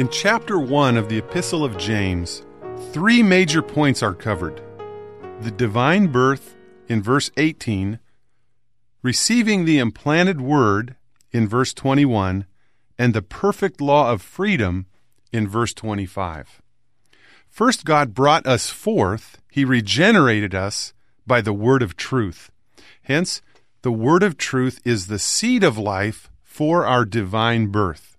In chapter 1 of the Epistle of James, three major points are covered the divine birth in verse 18, receiving the implanted word in verse 21, and the perfect law of freedom in verse 25. First, God brought us forth, He regenerated us by the word of truth. Hence, the word of truth is the seed of life for our divine birth.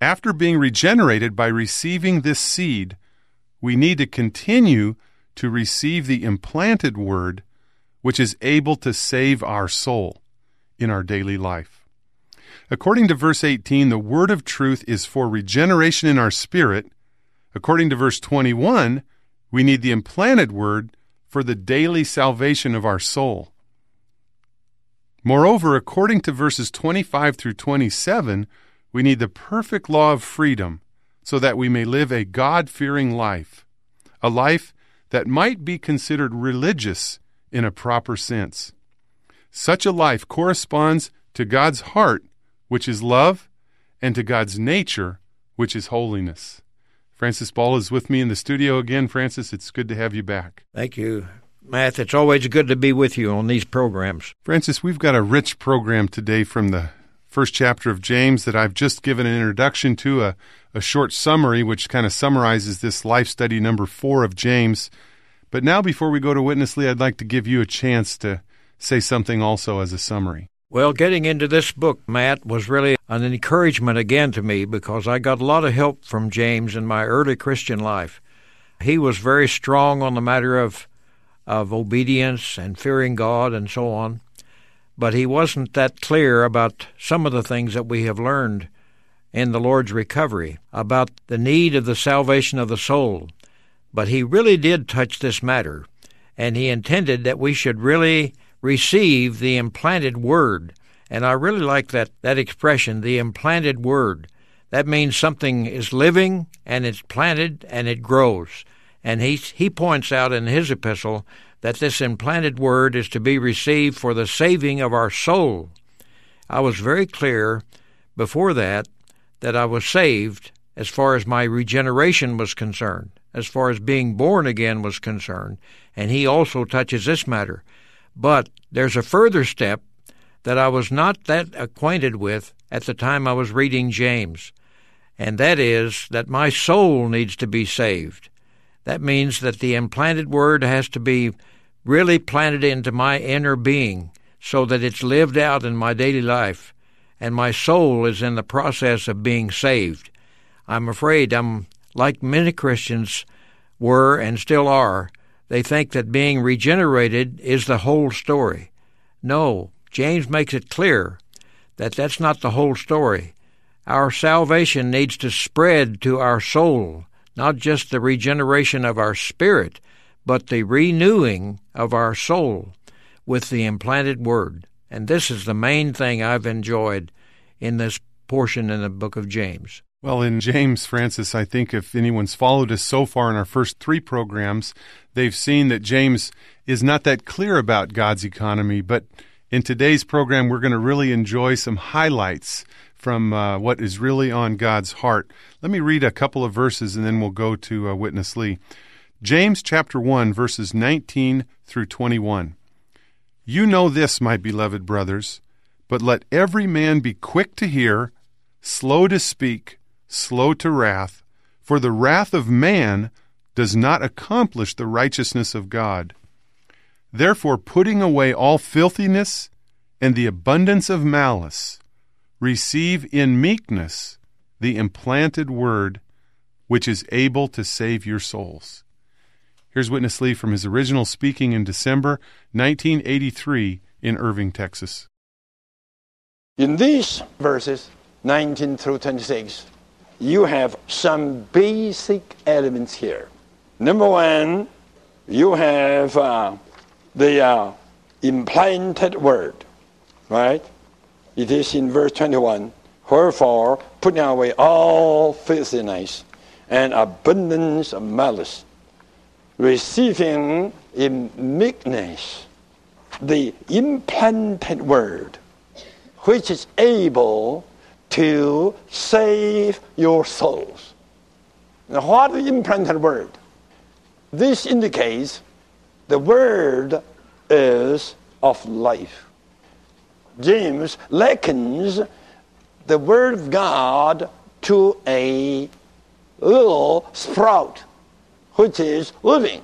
After being regenerated by receiving this seed, we need to continue to receive the implanted word, which is able to save our soul in our daily life. According to verse 18, the word of truth is for regeneration in our spirit. According to verse 21, we need the implanted word for the daily salvation of our soul. Moreover, according to verses 25 through 27, we need the perfect law of freedom so that we may live a God fearing life, a life that might be considered religious in a proper sense. Such a life corresponds to God's heart, which is love, and to God's nature, which is holiness. Francis Ball is with me in the studio again. Francis, it's good to have you back. Thank you, Matt. It's always good to be with you on these programs. Francis, we've got a rich program today from the first chapter of James that I've just given an introduction to, a, a short summary which kind of summarizes this life study number four of James. But now, before we go to Witness Lee, I'd like to give you a chance to say something also as a summary. Well, getting into this book, Matt, was really an encouragement again to me because I got a lot of help from James in my early Christian life. He was very strong on the matter of of obedience and fearing God and so on but he wasn't that clear about some of the things that we have learned in the Lord's recovery about the need of the salvation of the soul. But he really did touch this matter, and he intended that we should really receive the implanted word. And I really like that, that expression, the implanted word. That means something is living and it's planted and it grows. And he, he points out in his epistle that this implanted word is to be received for the saving of our soul. I was very clear before that that I was saved as far as my regeneration was concerned, as far as being born again was concerned, and he also touches this matter. But there's a further step that I was not that acquainted with at the time I was reading James, and that is that my soul needs to be saved. That means that the implanted word has to be really planted into my inner being so that it's lived out in my daily life, and my soul is in the process of being saved. I'm afraid I'm like many Christians were and still are. They think that being regenerated is the whole story. No, James makes it clear that that's not the whole story. Our salvation needs to spread to our soul not just the regeneration of our spirit, but the renewing of our soul with the implanted word. And this is the main thing I've enjoyed in this portion in the book of James. Well, in James, Francis, I think if anyone's followed us so far in our first three programs, they've seen that James is not that clear about God's economy. But in today's program, we're going to really enjoy some highlights from uh, what is really on God's heart. Let me read a couple of verses and then we'll go to uh, Witness Lee. James chapter 1, verses 19 through 21. You know this, my beloved brothers, but let every man be quick to hear, slow to speak, slow to wrath, for the wrath of man does not accomplish the righteousness of God. Therefore, putting away all filthiness and the abundance of malice, receive in meekness the implanted word which is able to save your souls. Here's Witness Lee from his original speaking in December 1983 in Irving, Texas. In these verses, 19 through 26, you have some basic elements here. Number one, you have uh, the uh, implanted word, right? It is in verse 21. Wherefore, putting away all filthiness and abundance of malice, receiving in meekness the implanted word, which is able to save your souls. Now, what is implanted word? This indicates the word is of life. James likens the word of God to a little sprout, which is living,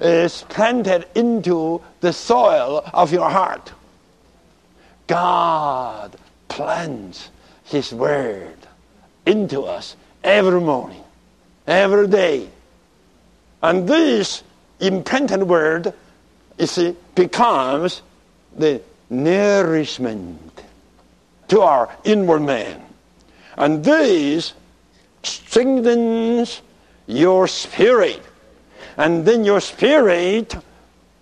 is planted into the soil of your heart. God plants His word into us every morning, every day. And this implanted word, you see, becomes the nourishment to our inward man. And this strengthens your spirit. And then your spirit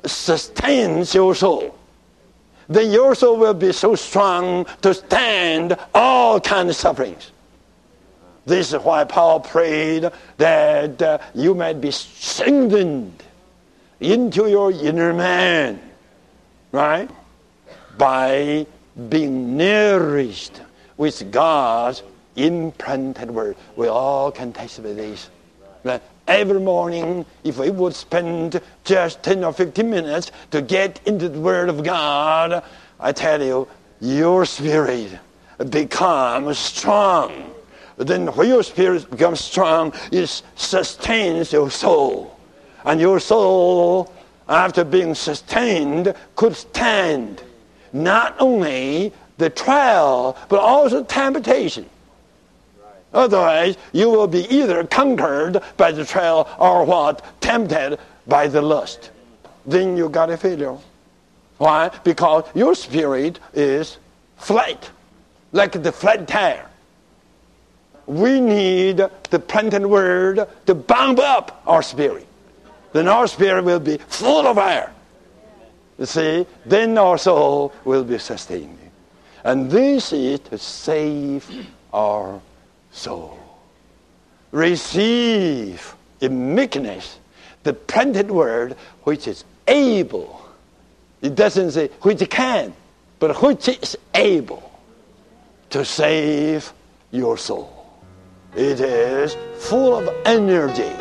sustains your soul. Then your soul will be so strong to stand all kinds of sufferings. This is why Paul prayed that uh, you might be strengthened into your inner man, right? By being nourished with God's implanted word. We all can testify this. Every morning, if we would spend just 10 or 15 minutes to get into the Word of God, I tell you, your spirit becomes strong then when your spirit becomes strong, it sustains your soul. And your soul, after being sustained, could stand not only the trial, but also temptation. Otherwise, you will be either conquered by the trial or what? Tempted by the lust. Then you got a failure. Why? Because your spirit is flat, like the flat tire we need the planted word to bump up our spirit. Then our spirit will be full of fire. You see, then our soul will be sustained. And this is to save our soul. Receive in meekness the planted word which is able. It doesn't say which can, but which is able to save your soul. It is full of energy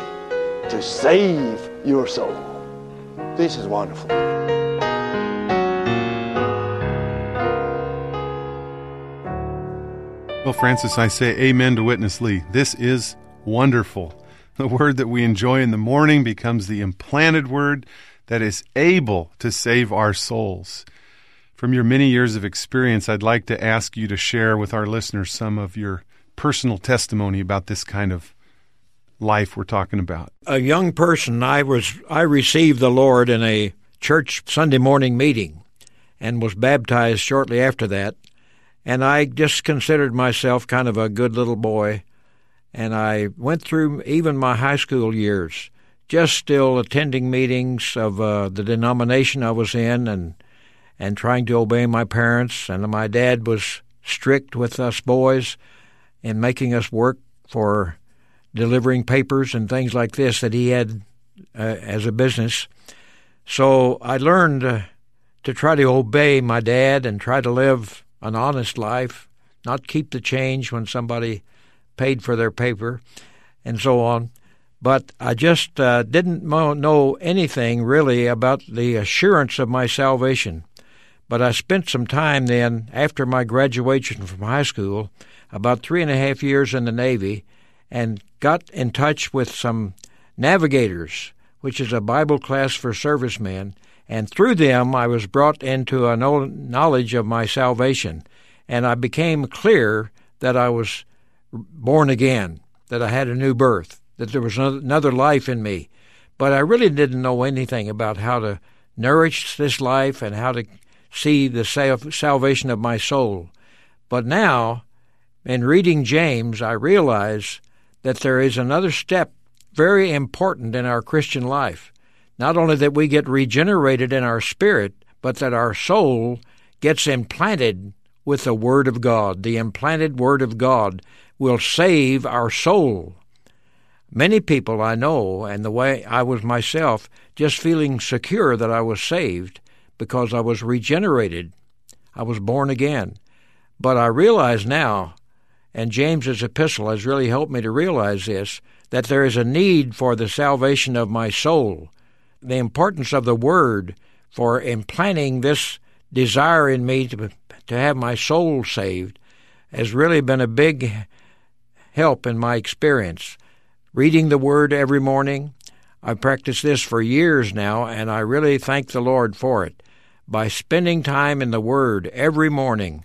to save your soul. This is wonderful. Well, Francis, I say amen to Witness Lee. This is wonderful. The word that we enjoy in the morning becomes the implanted word that is able to save our souls. From your many years of experience, I'd like to ask you to share with our listeners some of your personal testimony about this kind of life we're talking about? A young person, I was I received the Lord in a church Sunday morning meeting and was baptized shortly after that. And I just considered myself kind of a good little boy. And I went through even my high school years just still attending meetings of uh, the denomination I was in and and trying to obey my parents. And my dad was strict with us boys and making us work for delivering papers and things like this that he had uh, as a business. So I learned uh, to try to obey my dad and try to live an honest life, not keep the change when somebody paid for their paper, and so on. But I just uh, didn't know anything really about the assurance of my salvation. But I spent some time then, after my graduation from high school, about three and a half years in the Navy and got in touch with some navigators, which is a Bible class for servicemen. And through them, I was brought into a knowledge of my salvation. And I became clear that I was born again, that I had a new birth, that there was another life in me. But I really didn't know anything about how to nourish this life and how to see the salvation of my soul. But now In reading James, I realize that there is another step very important in our Christian life. Not only that we get regenerated in our spirit, but that our soul gets implanted with the Word of God. The implanted Word of God will save our soul. Many people I know, and the way I was myself, just feeling secure that I was saved because I was regenerated. I was born again. But I realize now, and James's epistle has really helped me to realize this, that there is a need for the salvation of my soul. The importance of the Word for implanting this desire in me to, to have my soul saved has really been a big help in my experience reading the Word every morning. I've practiced this for years now, and I really thank the Lord for it. By spending time in the Word every morning,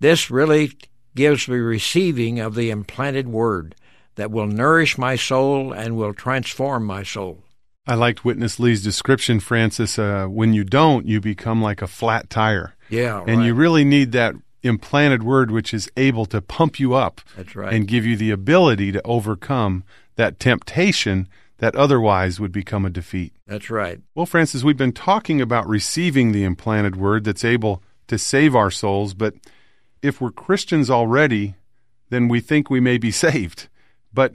this really gives me receiving of the implanted Word that will nourish my soul and will transform my soul. I liked Witness Lee's description, Francis. Uh, when you don't, you become like a flat tire. Yeah, right. And you really need that implanted word which is able to pump you up That's right. and give you the ability to overcome that temptation that otherwise would become a defeat. That's right. Well, Francis, we've been talking about receiving the implanted word that's able to save our souls, but if we're Christians already, then we think we may be saved. But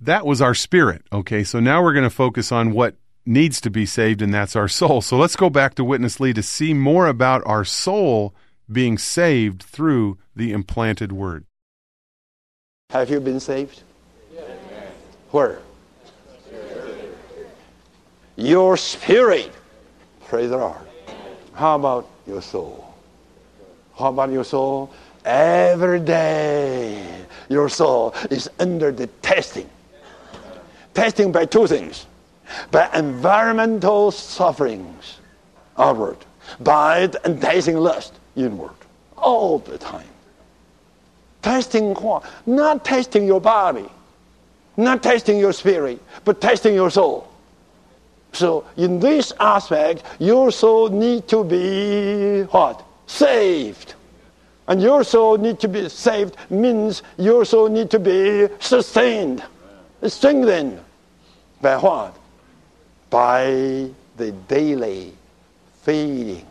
that was our spirit, okay? So now we're going to focus on what needs to be saved, and that's our soul. So let's go back to Witness Lee to see more about our soul being saved through the implanted word. Have you been saved? Where? Your spirit. Praise the Lord. How about your soul? How about your soul? Every day, your soul is under the testing. Testing by two things by environmental sufferings, outward, by the enticing lust, inward, all the time. Testing what? Not testing your body, not testing your spirit, but testing your soul. So in this aspect, your soul need to be what? Saved. And your soul need to be saved means your soul need to be sustained, strengthened. By what? By the daily feeding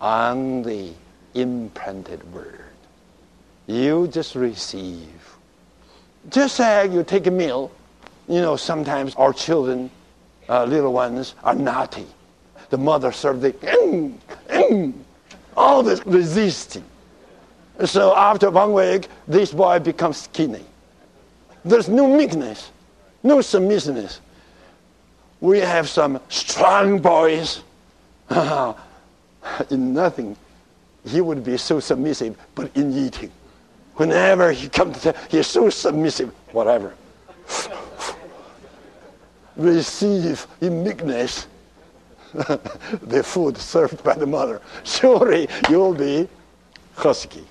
on the implanted word. You just receive. Just like you take a meal, you know, sometimes our children, uh, little ones, are naughty. The mother serves the, mm, mm, all this resisting. So after one week, this boy becomes skinny. There's no meekness, no submissiveness. We have some strong boys. in nothing, he would be so submissive, but in eating. Whenever he comes, to, he's so submissive, whatever. Receive in meekness the food served by the mother. Surely you'll be husky.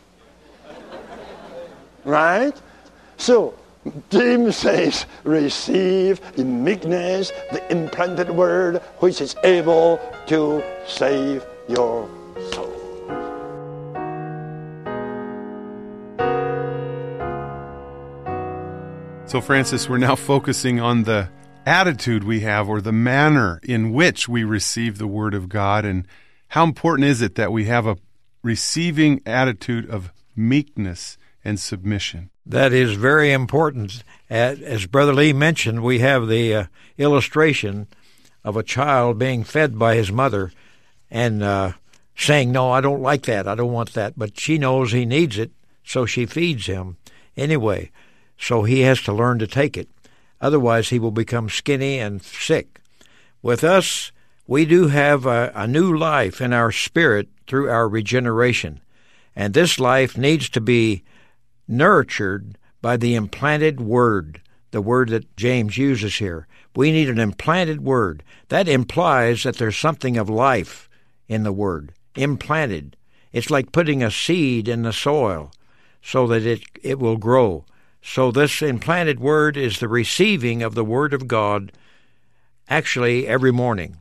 Right? So, James says, receive in meekness the implanted word which is able to save your soul. So, Francis, we're now focusing on the attitude we have or the manner in which we receive the Word of God. And how important is it that we have a receiving attitude of meekness and submission? That is very important. As Brother Lee mentioned, we have the uh, illustration of a child being fed by his mother and uh, saying, No, I don't like that. I don't want that. But she knows he needs it, so she feeds him anyway. So he has to learn to take it. Otherwise, he will become skinny and sick. With us, we do have a, a new life in our spirit through our regeneration. And this life needs to be nurtured by the implanted word, the word that James uses here. We need an implanted word. That implies that there's something of life in the word, implanted. It's like putting a seed in the soil so that it, it will grow. So, this implanted word is the receiving of the Word of God actually every morning.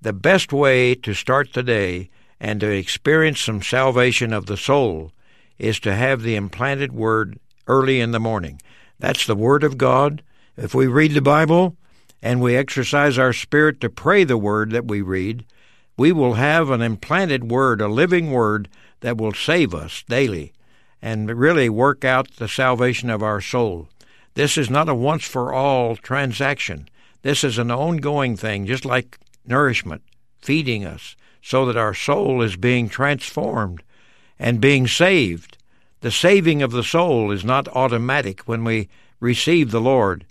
The best way to start the day and to experience some salvation of the soul is to have the implanted Word early in the morning. That's the Word of God. If we read the Bible and we exercise our spirit to pray the Word that we read, we will have an implanted Word, a living Word that will save us daily and really work out the salvation of our soul. This is not a once for all transaction. This is an ongoing thing, just like nourishment, feeding us, so that our soul is being transformed and being saved. The saving of the soul is not automatic when we receive the Lord,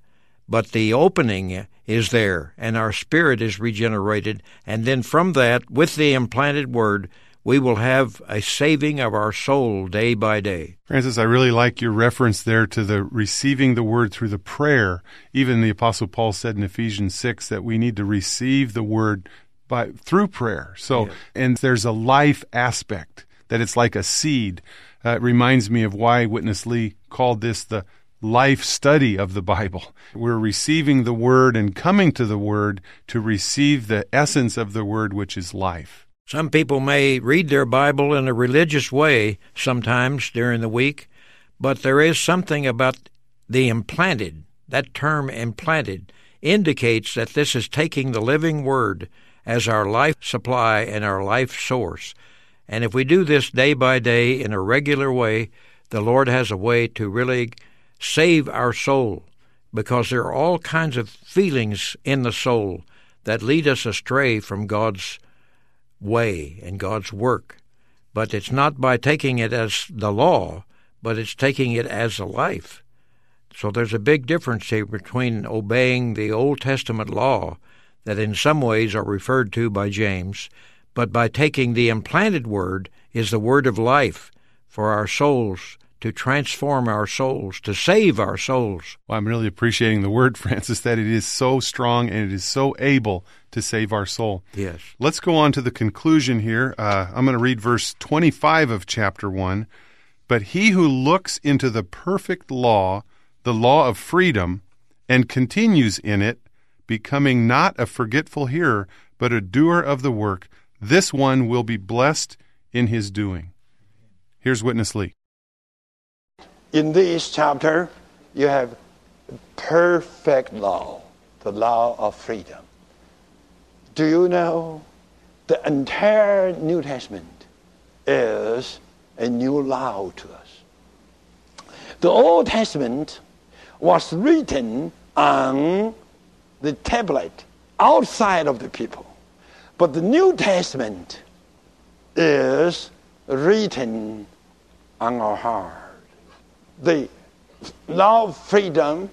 but the opening is there, and our spirit is regenerated, and then from that, with the implanted word, we will have a saving of our soul day by day. Francis, I really like your reference there to the receiving the word through the prayer. Even the apostle Paul said in Ephesians 6 that we need to receive the word by through prayer. So, and there's a life aspect that it's like a seed. Uh, it reminds me of why Witness Lee called this the life study of the Bible. We're receiving the Word and coming to the Word to receive the essence of the Word, which is life. Some people may read their Bible in a religious way sometimes during the week, but there is something about the implanted. That term implanted indicates that this is taking the living Word as our life supply and our life source. And if we do this day by day in a regular way, the Lord has a way to really save our soul because there are all kinds of feelings in the soul that lead us astray from God's way and God's work. But it's not by taking it as the law, but it's taking it as a life. So there's a big difference here between obeying the Old Testament law that in some ways are referred to by James, but by taking the implanted word is the word of life for our souls to transform our souls, to save our souls. Well, I'm really appreciating the word, Francis, that it is so strong and it is so able to save our soul. Yes. Let's go on to the conclusion here. Uh, I'm going to read verse 25 of chapter 1. But he who looks into the perfect law, the law of freedom, and continues in it, becoming not a forgetful hearer, but a doer of the work, this one will be blessed in his doing. Here's Witness Lee. In this chapter, you have perfect law, the law of freedom. Do you know the entire New Testament is a new law to us? The Old Testament was written on the tablet outside of the people. But the New Testament is written on our heart. The law of freedom,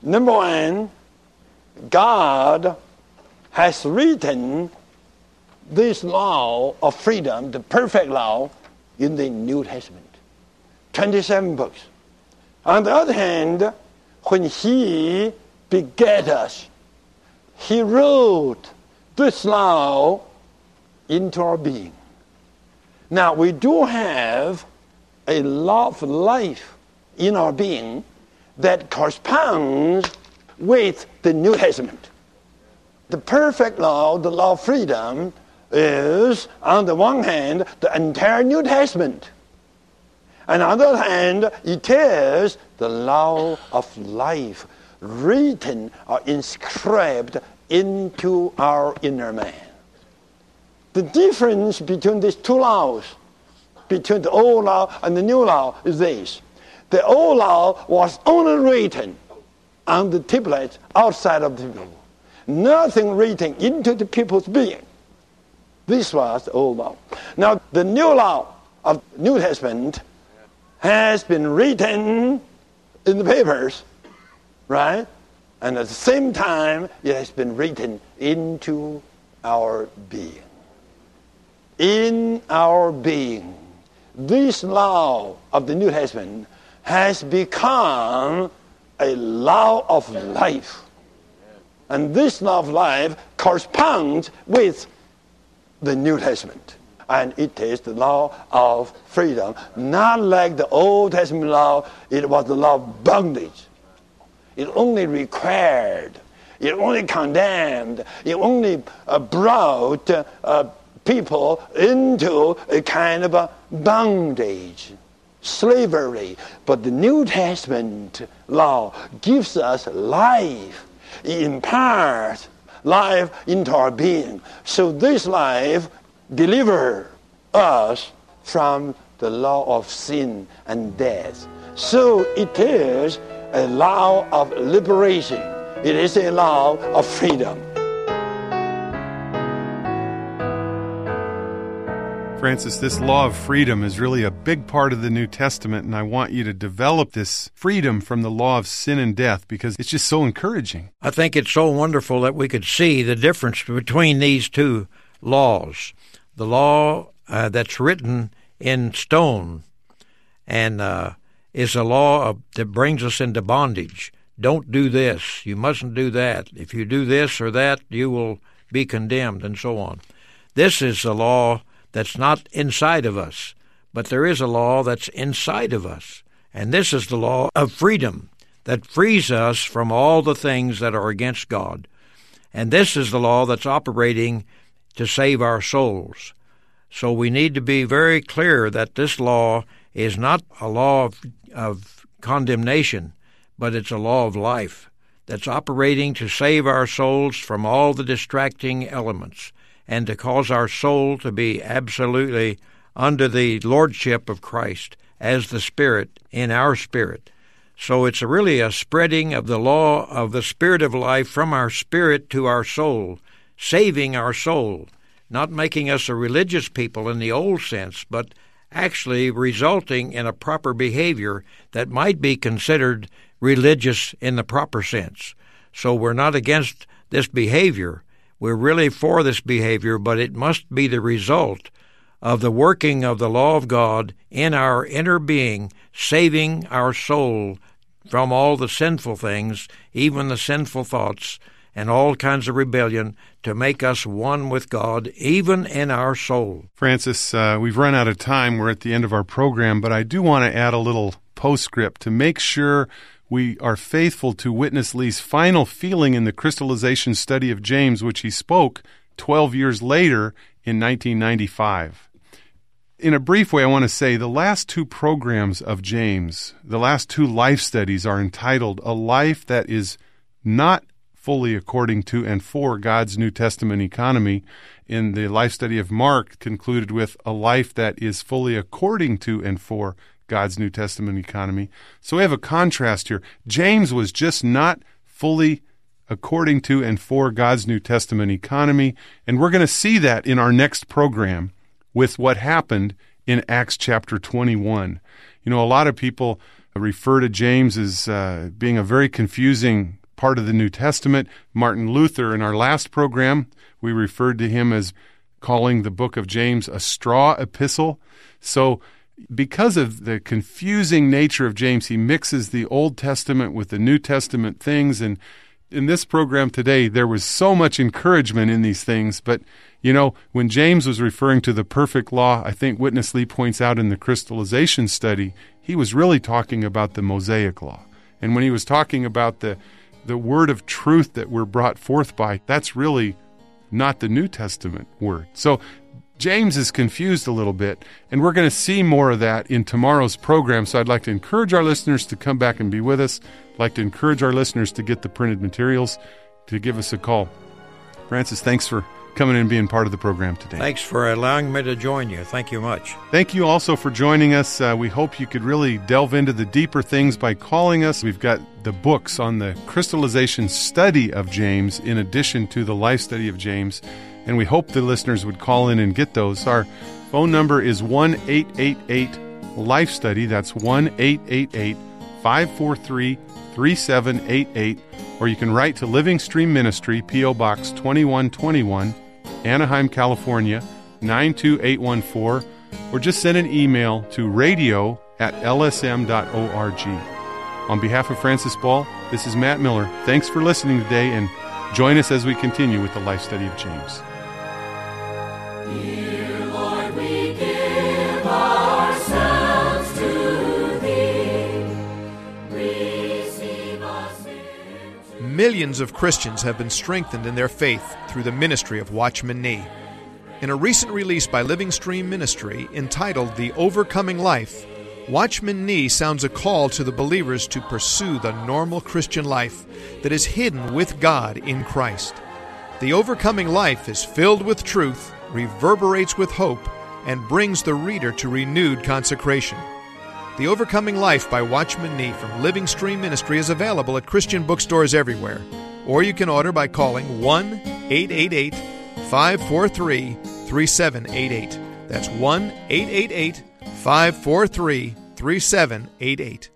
number one, God has written this law of freedom, the perfect law, in the New Testament. 27 books. On the other hand, when He begat us, He wrote this law into our being. Now, we do have a law of life in our being that corresponds with the New Testament. The perfect law, the law of freedom, is, on the one hand, the entire New Testament. On the other hand, it is the law of life written or inscribed into our inner man. The difference between these two laws, between the old law and the new law, is this. The old law was only written on the tablets outside of the people. Nothing written into the people's being. This was the old law. Now, the new law of New Testament has been written in the papers, right? And at the same time, it has been written into our being. In our being, this law of the New Testament has become a law of life. And this law of life corresponds with the New Testament. And it is the law of freedom. Not like the Old Testament law, it was the law of bondage. It only required, it only condemned, it only uh, brought uh, people into a kind of a bondage, slavery. But the New Testament law gives us life. It imparts life into our being. So this life delivers us from the law of sin and death. So it is a law of liberation. It is a law of freedom. Francis, this law of freedom is really a big part of the New Testament, and I want you to develop this freedom from the law of sin and death because it's just so encouraging. I think it's so wonderful that we could see the difference between these two laws. The law uh, that's written in stone and uh, is a law of, that brings us into bondage. Don't do this. You mustn't do that. If you do this or that, you will be condemned, and so on. This is a law that's not inside of us, but there is a law that's inside of us. And this is the law of freedom that frees us from all the things that are against God. And this is the law that's operating to save our souls. So we need to be very clear that this law is not a law of, of condemnation, but it's a law of life that's operating to save our souls from all the distracting elements and to cause our soul to be absolutely under the lordship of Christ as the Spirit in our spirit. So it's really a spreading of the law of the Spirit of life from our spirit to our soul, saving our soul, not making us a religious people in the old sense, but actually resulting in a proper behavior that might be considered religious in the proper sense. So we're not against this behavior, we're really for this behavior, but it must be the result of the working of the law of God in our inner being, saving our soul from all the sinful things, even the sinful thoughts, and all kinds of rebellion to make us one with God, even in our soul. Francis, uh, we've run out of time. We're at the end of our program, but I do want to add a little postscript to make sure we are faithful to Witness Lee's final feeling in the crystallization study of James, which he spoke 12 years later in 1995. In a brief way, I want to say the last two programs of James, the last two life studies, are entitled A Life That Is Not Fully According to and For God's New Testament Economy. In the life study of Mark, concluded with A Life That Is Fully According to and For God's New Testament economy. So we have a contrast here. James was just not fully according to and for God's New Testament economy, and we're going to see that in our next program with what happened in Acts chapter 21. You know, a lot of people refer to James as uh, being a very confusing part of the New Testament. Martin Luther, in our last program, we referred to him as calling the book of James a straw epistle. So because of the confusing nature of James, he mixes the Old Testament with the New Testament things. And in this program today, there was so much encouragement in these things. But, you know, when James was referring to the perfect law, I think Witness Lee points out in the crystallization study, he was really talking about the Mosaic law. And when he was talking about the, the word of truth that we're brought forth by, that's really not the New Testament word. So James is confused a little bit, and we're going to see more of that in tomorrow's program. So I'd like to encourage our listeners to come back and be with us. I'd like to encourage our listeners to get the printed materials, to give us a call. Francis, thanks for coming and being part of the program today. Thanks for allowing me to join you. Thank you much. Thank you also for joining us. Uh, we hope you could really delve into the deeper things by calling us. We've got the books on the crystallization study of James in addition to the life study of James and we hope the listeners would call in and get those. Our phone number is 1 888 Life Study. That's 1 888 543 3788. Or you can write to Living Stream Ministry, P.O. Box 2121, Anaheim, California 92814, or just send an email to radio at lsm.org. On behalf of Francis Ball, this is Matt Miller. Thanks for listening today and join us as we continue with the life study of James. Millions of Christians have been strengthened in their faith through the ministry of Watchman Nee. In a recent release by Living Stream Ministry entitled The Overcoming Life, Watchman Nee sounds a call to the believers to pursue the normal Christian life that is hidden with God in Christ. The overcoming life is filled with truth, reverberates with hope, and brings the reader to renewed consecration. The Overcoming Life by Watchman Nee from Living Stream Ministry is available at Christian bookstores everywhere, or you can order by calling 1 888 543 3788. That's 1 888 543 3788.